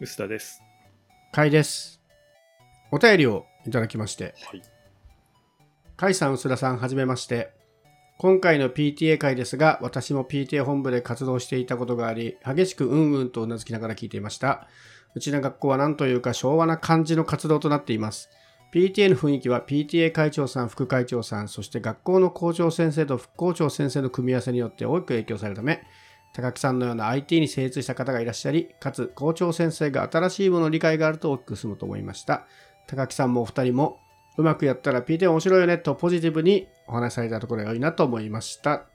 臼田です。かいです。お便りをいただきまして、はい。かいさん、薄田さん、はじめまして。今回の PTA 会ですが、私も PTA 本部で活動していたことがあり、激しくうんうんとうなずきながら聞いていました。うちの学校は何というか昭和な感じの活動となっています。PTA の雰囲気は PTA 会長さん、副会長さん、そして学校の校長先生と副校長先生の組み合わせによって大きく影響されるため、高木さんのような IT に精通した方がいらっしゃり、かつ校長先生が新しいものの理解があると大きく進むと思いました。高木さんもお二人もうまくやったら PTA 面白いよねとポジティブにお話しされたところが良いなと思いました。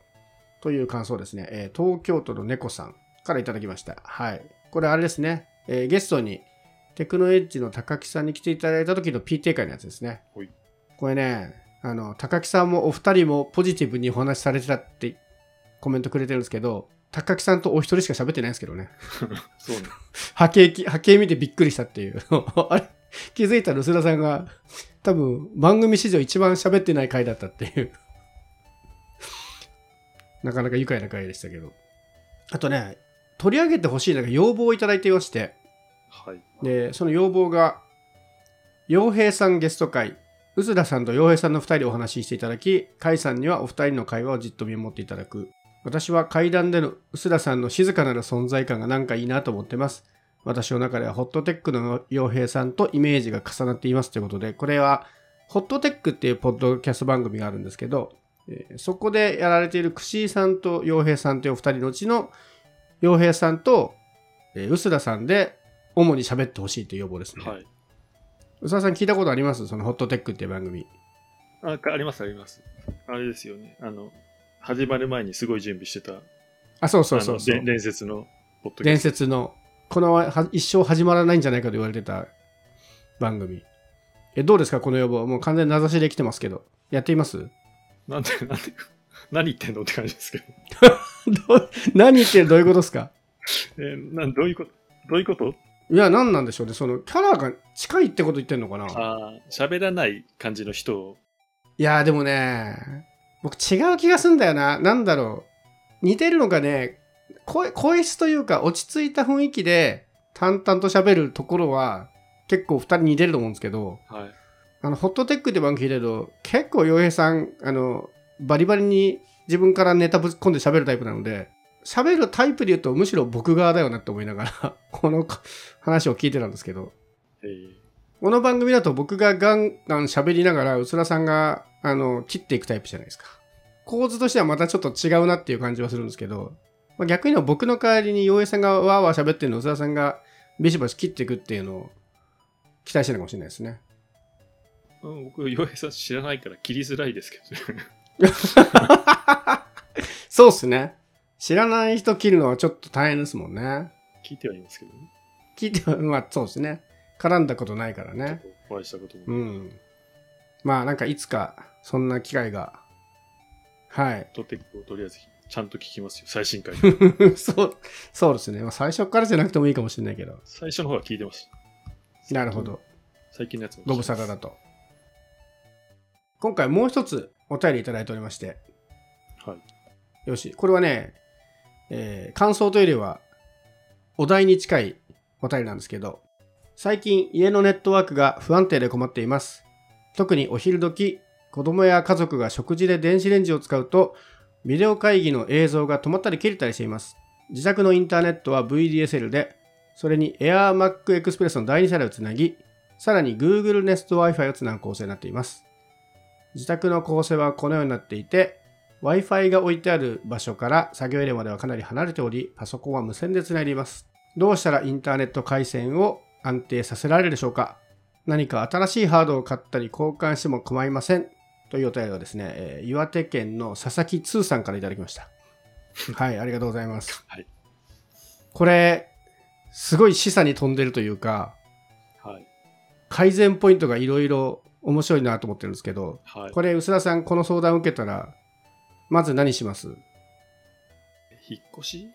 という感想ですね。えー東京都の猫さんからいただきました。はい。これあれですね。えーゲストにテクノエッジの高木さんに来ていただいた時の PTA 会のやつですねはい。これね、あの、高木さんもお二人もポジティブにお話しされてたってコメントくれてるんですけど、高木さんとお一人しか喋ってないんですけどね。そうね。波形き、波形見てびっくりしたっていう。あれ？気づいたら薄田さんが多分番組史上一番喋ってない回だったっていう。なかなか愉快な回でしたけど。あとね、取り上げてほしいのが要望をいただいていまして、はい。で、その要望が、洋平さんゲスト会、うずらさんと洋平さんの二人お話ししていただき、甲斐さんにはお二人の会話をじっと見守っていただく。私は階段でのうすらさんの静かなる存在感がなんかいいなと思ってます。私の中ではホットテックの洋平さんとイメージが重なっていますということで、これはホットテックっていうポッドキャスト番組があるんですけど、えーそこでやられているくしーさんと洋平さんというお二人のうちの洋平さんと、えー、うすらさんで主に喋ってほしいという要望ですね。はい。うささん聞いたことあります？そのホットテックっていう番組。あ、かあります、あります。あれですよね。あの、始まる前にすごい準備してた、あ、そうそうそうそう伝説のポッドキャ伝スト。説の、このは一生始まらないんじゃないかと言われてた番組。え、どうですかこの要望。もう完全に名指しで来てますけど。やっています？なんで、なんで、何言ってんのって感じですけど。どう何言ってるどういうことですか？えーなんどういうこと？どういうこと？いや、何なんでしょうね。その、キャラが近いってこと言ってんのかな？ああ、喋らない感じの人を、いや、でもね、僕違う気がすんだよな。なんだろう。似てるのがね、声、声質というか落ち着いた雰囲気で淡々と喋るところは結構二人似てると思うんですけど、はい。あの、ホットテックって番組聞いてると、結構洋平さん、あの、バリバリに自分からネタぶっ込んで喋るタイプなので、喋るタイプで言うとむしろ僕側だよなって思いながら、この話を聞いてたんですけど、えーこの番組だと僕がガンガン喋りながら、うつらさんが、あの、切っていくタイプじゃないですか。構図としてはまたちょっと違うなっていう感じはするんですけど、まあ、逆に僕の代わりに洋平さんがわーわー喋ってるのをうつらさんがビシバシ切っていくっていうのを期待してるかもしれないですね。うん、僕、洋平さん知らないから切りづらいですけどね。そうっすね。知らない人切るのはちょっと大変ですもんね。聞いてはいますけどね。聞いては、まあそうですね。絡んだことないからね。とお会いしたことも。うん。まあなんかいつかそんな機会が。はい。トテックをとりあえずちゃんと聞きますよ、最新回。そう、そうですね。まあ最初からじゃなくてもいいかもしれないけど。最初の方は聞いてました。なるほど。最近のやつも。ご無沙汰だと。今回もう一つお便りいただいておりまして。はい。よし。これはね、えー感想というよりは、お題に近いお便りなんですけど、最近家のネットワークが不安定で困っています。特にお昼時、子供や家族が食事で電子レンジを使うと、ビデオ会議の映像が止まったり切れたりしています。自宅のインターネットは VDSL で、それに AirMac Express の第2世代をつなぎ、さらに Google Nest Wi-Fi をつなぐ構成になっています。自宅の構成はこのようになっていて、Wi-Fi が置いてある場所から作業エリアまではかなり離れており、パソコンは無線でつないでいます。どうしたらインターネット回線を安定させられるでしょうか？何か新しいハードを買ったり交換しても構いません。というお便りをですね、えー岩手県の佐々木通さんからいただきました。はい、ありがとうございます。はい。これ、すごい示唆に富んでるというか、はい。改善ポイントがいろいろ面白いなと思ってるんですけど、はい。これ、薄田さん、この相談を受けたら、まず何します？引っ越し？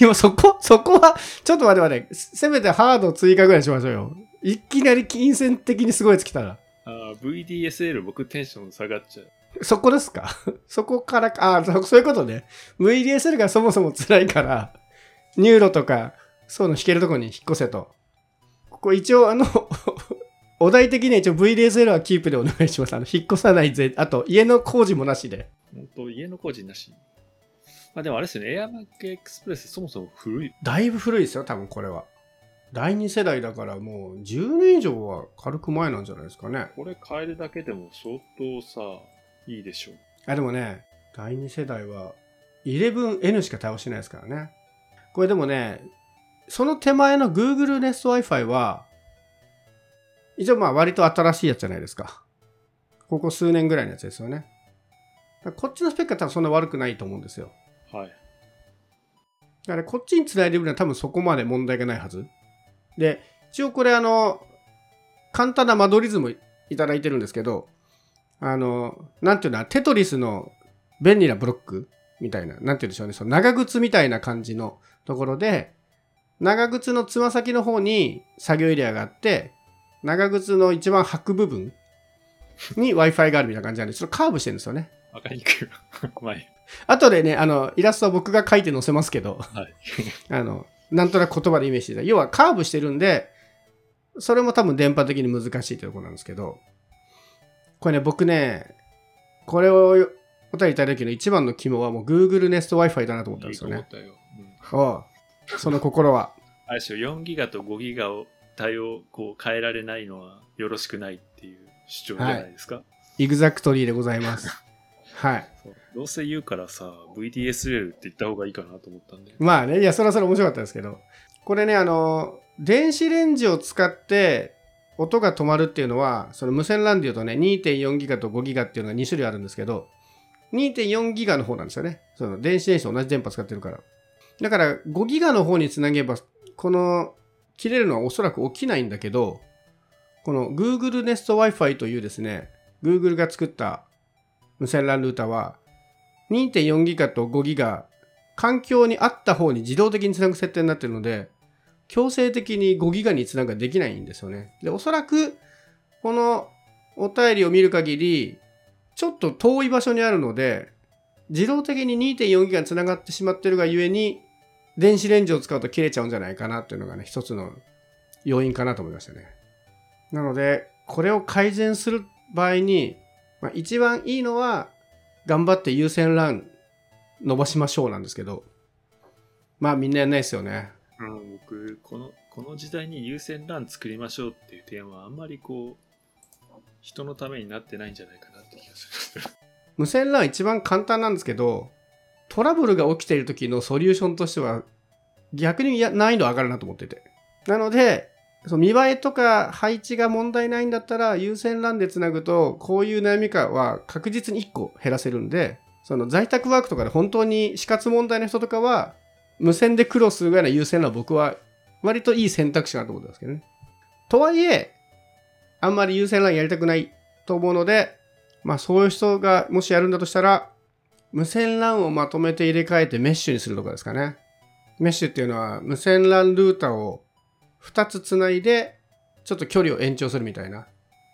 今そこ、そこは、ちょっと待って待って、せせめてハード追加ぐらいにしましょうよ。いきなり金銭的にすごいやつ来たら。あー VDSL 僕テンション下がっちゃう。そこですか？そこからか、あそそういうことね。VDSL がそもそも辛いから、ニューロとか、そういうの引けるとこに引っ越せと。ここ一応あの、お題的には一応 VDSL はキープでお願いします。あの、引っ越さないで。あと、家の工事もなしで。本当家の工事なし。まあでもあれですよね、 AirMac Express そもそも古い。だいぶ古いですよ、多分これは。第2世代だからもう10年以上は軽く前なんじゃないですかね。これ変えるだけでも相当さ、いいでしょう。あ、でもね、第2世代は 11N しか対応してないですからね。これでもね、その手前の Google Nest Wi-Fi は、一応まあ割と新しいやつじゃないですか。ここ数年ぐらいのやつですよね。こっちのスペックは多分そんな悪くないと思うんですよ。はい。だからこっちに繋いでるのは多分そこまで問題がないはず。で、一応これあの、簡単な間取り図もいただいてるんですけど、あの、なんていうの、テトリスの便利なブロックみたいな、なんていうんでしょうね、その長靴みたいな感じのところで、長靴のつま先の方に作業エリアがあって、長靴の一番履く部分に Wi-Fi があるみたいな感じなんで、ちょっとカーブしてるんですよね。わかりにくい。前。後でね、あの、イラストは僕が描いて載せますけど、はい。あの、なんとなく言葉でイメージしてた。要はカーブしてるんで、それも多分電波的に難しいというところなんですけど、これね、僕ね、これをお便りいただきの一番の肝はもう Google Nest Wi-Fi だなと思ったんですよね。いいと思ったよ。うんおうその心は。あれですよ、4ギガと5ギガを対応こう変えられないのはよろしくないっていう主張じゃないですか？エグザクトリーでございます。はい。どうせ言うからさ、VDSL って言った方がいいかなと思ったんで。まあね、いや、それはそれ面白かったですけど、これね、あの、電子レンジを使って音が止まるっていうのは、その無線 LAN で言うとね、2.4ギガと5ギガっていうのが2種類あるんですけど、2.4ギガの方なんですよね。その電子電子と同じ電波使ってるから。だから5ギガの方につなげば、この切れるのはおそらく起きないんだけど、この Google Nest Wi-Fi というですね、Google が作った無線 LAN ルーターは、2.4ギガと5ギガ、環境に合った方に自動的につなぐ設定になってるので、強制的に5ギガにつなぐができないんですよね。で、おそらく、このお便りを見る限り、ちょっと遠い場所にあるので、自動的に2.4ギガにつながってしまってるがゆえに、電子レンジを使うと切れちゃうんじゃないかなっていうのがね、一つの要因かなと思いましたね。なので、これを改善する場合に、まあ、一番いいのは、頑張って優先 LAN 伸ばしましょうなんですけど、まあみんなやんないですよね。うん、僕、この、この時代に優先 LAN 作りましょうっていう提案はあんまりこう、人のためになってないんじゃないかなって気がする。無線 LAN 一番簡単なんですけど、トラブルが起きている時のソリューションとしては、逆にや難易度上がるなと思ってて。なので、その見栄えとか配置が問題ないんだったら、優先 LAN でつなぐと、こういう悩みかは確実に1個減らせるんで、その在宅ワークとかで本当に死活問題の人とかは、無線で苦労するぐらいの優先欄は僕は割といい選択肢かなと思ってますけどね。とはいえ、あんまり優先 LAN やりたくないと思うので、まあそういう人がもしやるんだとしたら、無線 LAN をまとめて入れ替えてメッシュにするとかですかね。メッシュっていうのは無線 LAN ルーターを2つつないで、ちょっと距離を延長するみたいな。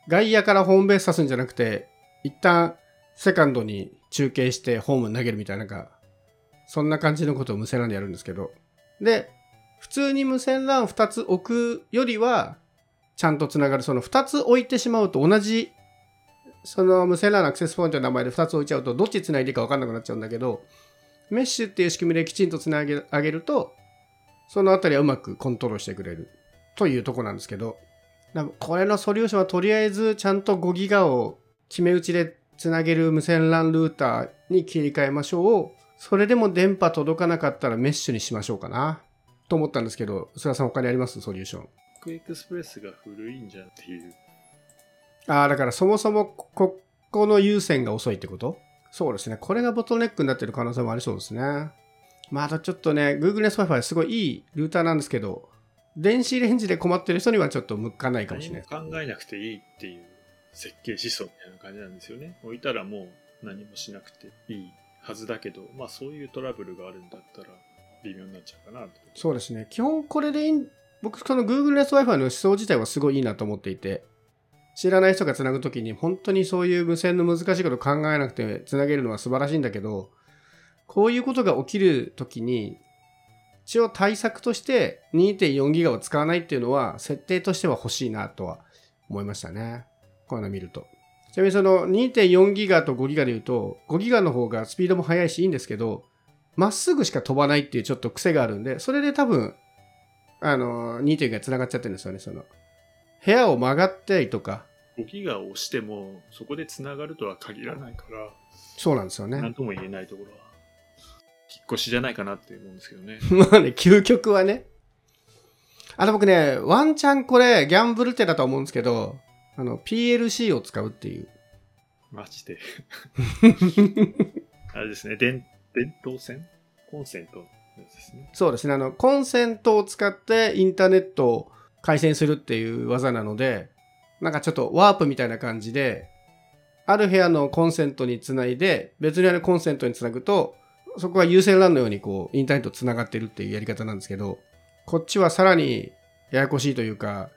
外野からホームベース刺すんじゃなくて、一旦セカンドに中継してホームに投げるみたいな、なんか、そんな感じのことを無線 LAN でやるんですけど。で、普通に無線 LAN2 つ置くよりは、ちゃんとつながる。その2つ置いてしまうと同じその無線 LAN のアクセスポイントの名前で2つ置いちゃうと、どっち繋いでいいか分かんなくなっちゃうんだけど、メッシュっていう仕組みできちんと繋げ上げると、そのあたりはうまくコントロールしてくれるというとこなんですけど、これのソリューションはとりあえずちゃんと5ギガを決め打ちで繋げる無線 LAN ルーターに切り替えましょう。それでも電波届かなかったらメッシュにしましょうかな。と思ったんですけど、菅さん他にあります？ソリューション。クエクスプレスが古いんじゃんっていう。ああ、だからそもそもこここの優先が遅いってこと？そうですね。これがボトルネックになってる可能性もありそうですね。まあ、あとちょっとね、Google Nest Wi-Fi すごいいいルーターなんですけど、電子レンジで困ってる人にはちょっと向かないかもしれない。何も考えなくていいっていう設計思想みたいな感じなんですよね。置いたらもう何もしなくていいはずだけど、まあそういうトラブルがあるんだったら微妙になっちゃうかなって。そうですね。基本これでいい、僕その Google Nest Wi-Fi の思想自体はすごいいいなと思っていて、知らない人がつなぐときに本当にそういう無線の難しいこと考えなくてつなげるのは素晴らしいんだけど、こういうことが起きるときに、一応対策として2.4ギガを使わないっていうのは設定としては欲しいなとは思いましたね。こういうの見ると。ちなみにその2.4ギガと5ギガで言うと、5ギガの方がスピードも速いしいいんですけど、まっすぐしか飛ばないっていうちょっと癖があるんで、それで多分、あの、2.4ギガ繋がっちゃってるんですよね、その。部屋を曲がったりとか、5ギガを押しても、そこで繋がるとは限らないから、そうなんですよね。なんとも言えないところは、越しじゃないかなって思うんですけどね。まあね、究極はね。あと僕ね、ワンチャンこれ、ギャンブル手だと思うんですけど、あの、PLC を使うっていう。マジで。あれですね、電、電導線？コンセントですね。そうですね。あの、コンセントを使ってインターネットを回線するっていう技なので、なんかちょっとワープみたいな感じで、ある部屋のコンセントにつないで、別の部屋のコンセントにつなぐと、そこは有線 LAN のようにこう、インターネットつながってるっていうやり方なんですけど、こっちはさらにややこしいというか、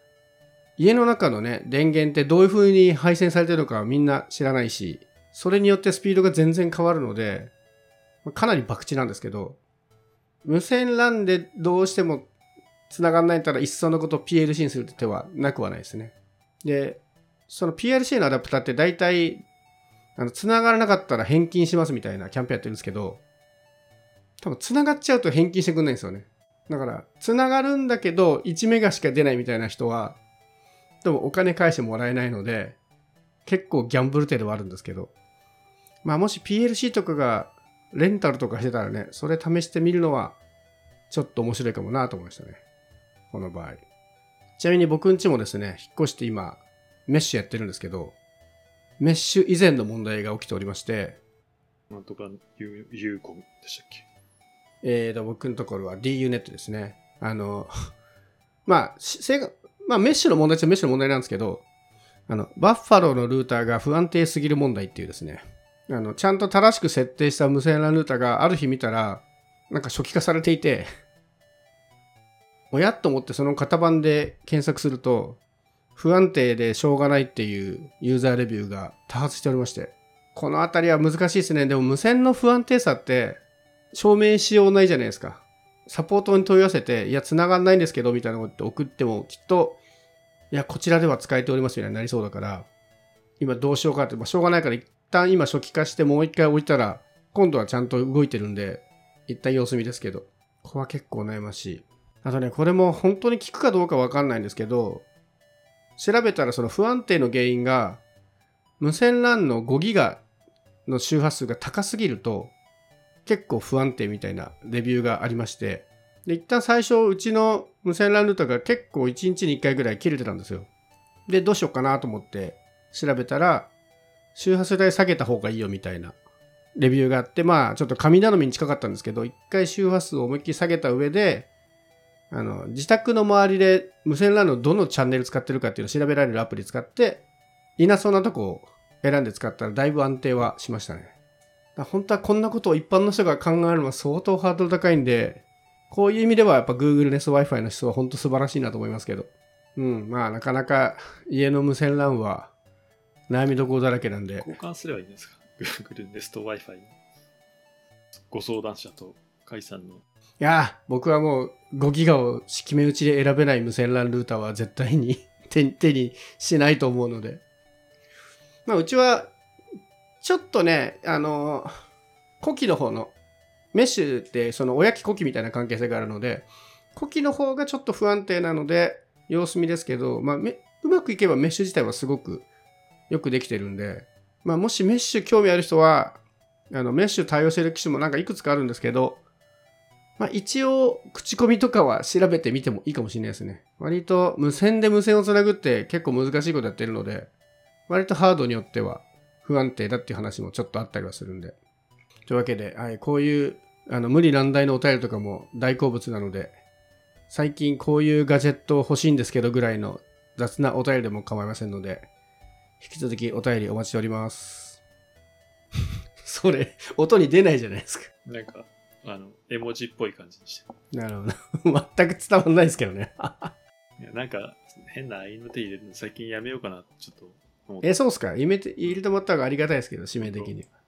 家の中のね、電源ってどういう風に配線されてるのかはみんな知らないし、それによってスピードが全然変わるので、かなり博打なんですけど、無線 LAN でどうしても繋がんないったらいっそのこと PLC にするって手はなくはないですね。で、その PLC のアダプターって大体、あの、繋がらなかったら返金しますみたいなキャンペーンやってるんですけど、多分繋がっちゃうと返金してくんないんですよね。だから、繋がるんだけど1メガしか出ないみたいな人は、でもお金返してもらえないので、結構ギャンブル手ではあるんですけど、まあもし PLC とかがレンタルとかしてたらね、それ試してみるのは、ちょっと面白いかもなと思いましたね。この場合。ちなみに僕ん家もですね、引っ越して今、メッシュやってるんですけど、メッシュ以前の問題が起きておりまして、なんとかユーユーコンでしたっけ？えーと、僕のところは DU ネットですね。あの、まあ、まあ、メッシュの問題っちゃメッシュの問題なんですけど、あの、バッファローのルーターが不安定すぎる問題っていうですね、あの、ちゃんと正しく設定した無線 LAN ルーターがある日見たら、なんか初期化されていて、おやっと思ってその型番で検索すると、不安定でしょうがないっていうユーザーレビューが多発しておりまして、このあたりは難しいですね。でも無線の不安定さって証明しようないじゃないですか。サポートに問い合わせて、いや、繋がんないんですけど、みたいなことって送っても、きっと、いや、こちらでは使えておりますみたいになりそうだから、今どうしようかって、まあ、しょうがないから、一旦今初期化してもう一回置いたら、今度はちゃんと動いてるんで、一旦様子見ですけど、ここは結構悩ましい。あとね、これも本当に効くかどうかわかんないんですけど、調べたらその不安定の原因が、無線 LAN の5ギガの周波数が高すぎると、結構不安定みたいなレビューがありまして、で、一旦最初、うちの無線 LAN ルーターが結構1日に1回ぐらい切れてたんですよ。で、どうしようかなと思って調べたら、周波数帯下げた方がいいよみたいなレビューがあって、まあ、ちょっと神頼みに近かったんですけど、一回周波数を思いっきり下げた上で、あの、自宅の周りで無線 LAN のどのチャンネル使ってるかっていうのを調べられるアプリ使って、いなそうなとこを選んで使ったらだいぶ安定はしましたね。本当はこんなことを一般の人が考えるのは相当ハードル高いんで、こういう意味ではやっぱ Google Nest Wi-Fi の思想は本当素晴らしいなと思いますけど。うん、まあなかなか家の無線 LAN は悩みどころだらけなんで、交換すればいいんですか ?Google Nest Wi-Fi に。ご相談者と甲斐さんの。いやー、僕はもう5ギガを決め打ちで選べない無線 LAN ルーターは絶対に 手に手にしないと思うので。まあうちは、ちょっとね、あの、古希の方の、メッシュってその親機古希みたいな関係性があるので、古希の方がちょっと不安定なので、様子見ですけど、まあうまくいけばメッシュ自体はすごくよくできてるんで、まあもしメッシュ興味ある人は、あのメッシュ対応してる機種もなんかいくつかあるんですけど、まあ、一応、口コミとかは調べてみてもいいかもしれないですね。割と無線で無線をつなぐって結構難しいことやってるので、割とハードによっては不安定だっていう話もちょっとあったりはするんで。というわけで、はい、こういうあの無理難題のお便りとかも大好物なので、最近こういうガジェット欲しいんですけどぐらいの雑なお便りでも構いませんので、引き続きお便りお待ちしております。それ、音に出ないじゃないですか。なんか、あの、絵文字っぽい感じにして。なるほど。全く伝わんないですけどね。いやなんか、変な合いの手入れるの最近やめようかな、ちょっと。え、そうっすか？入れてもらった方がありがたいですけど、指名的には。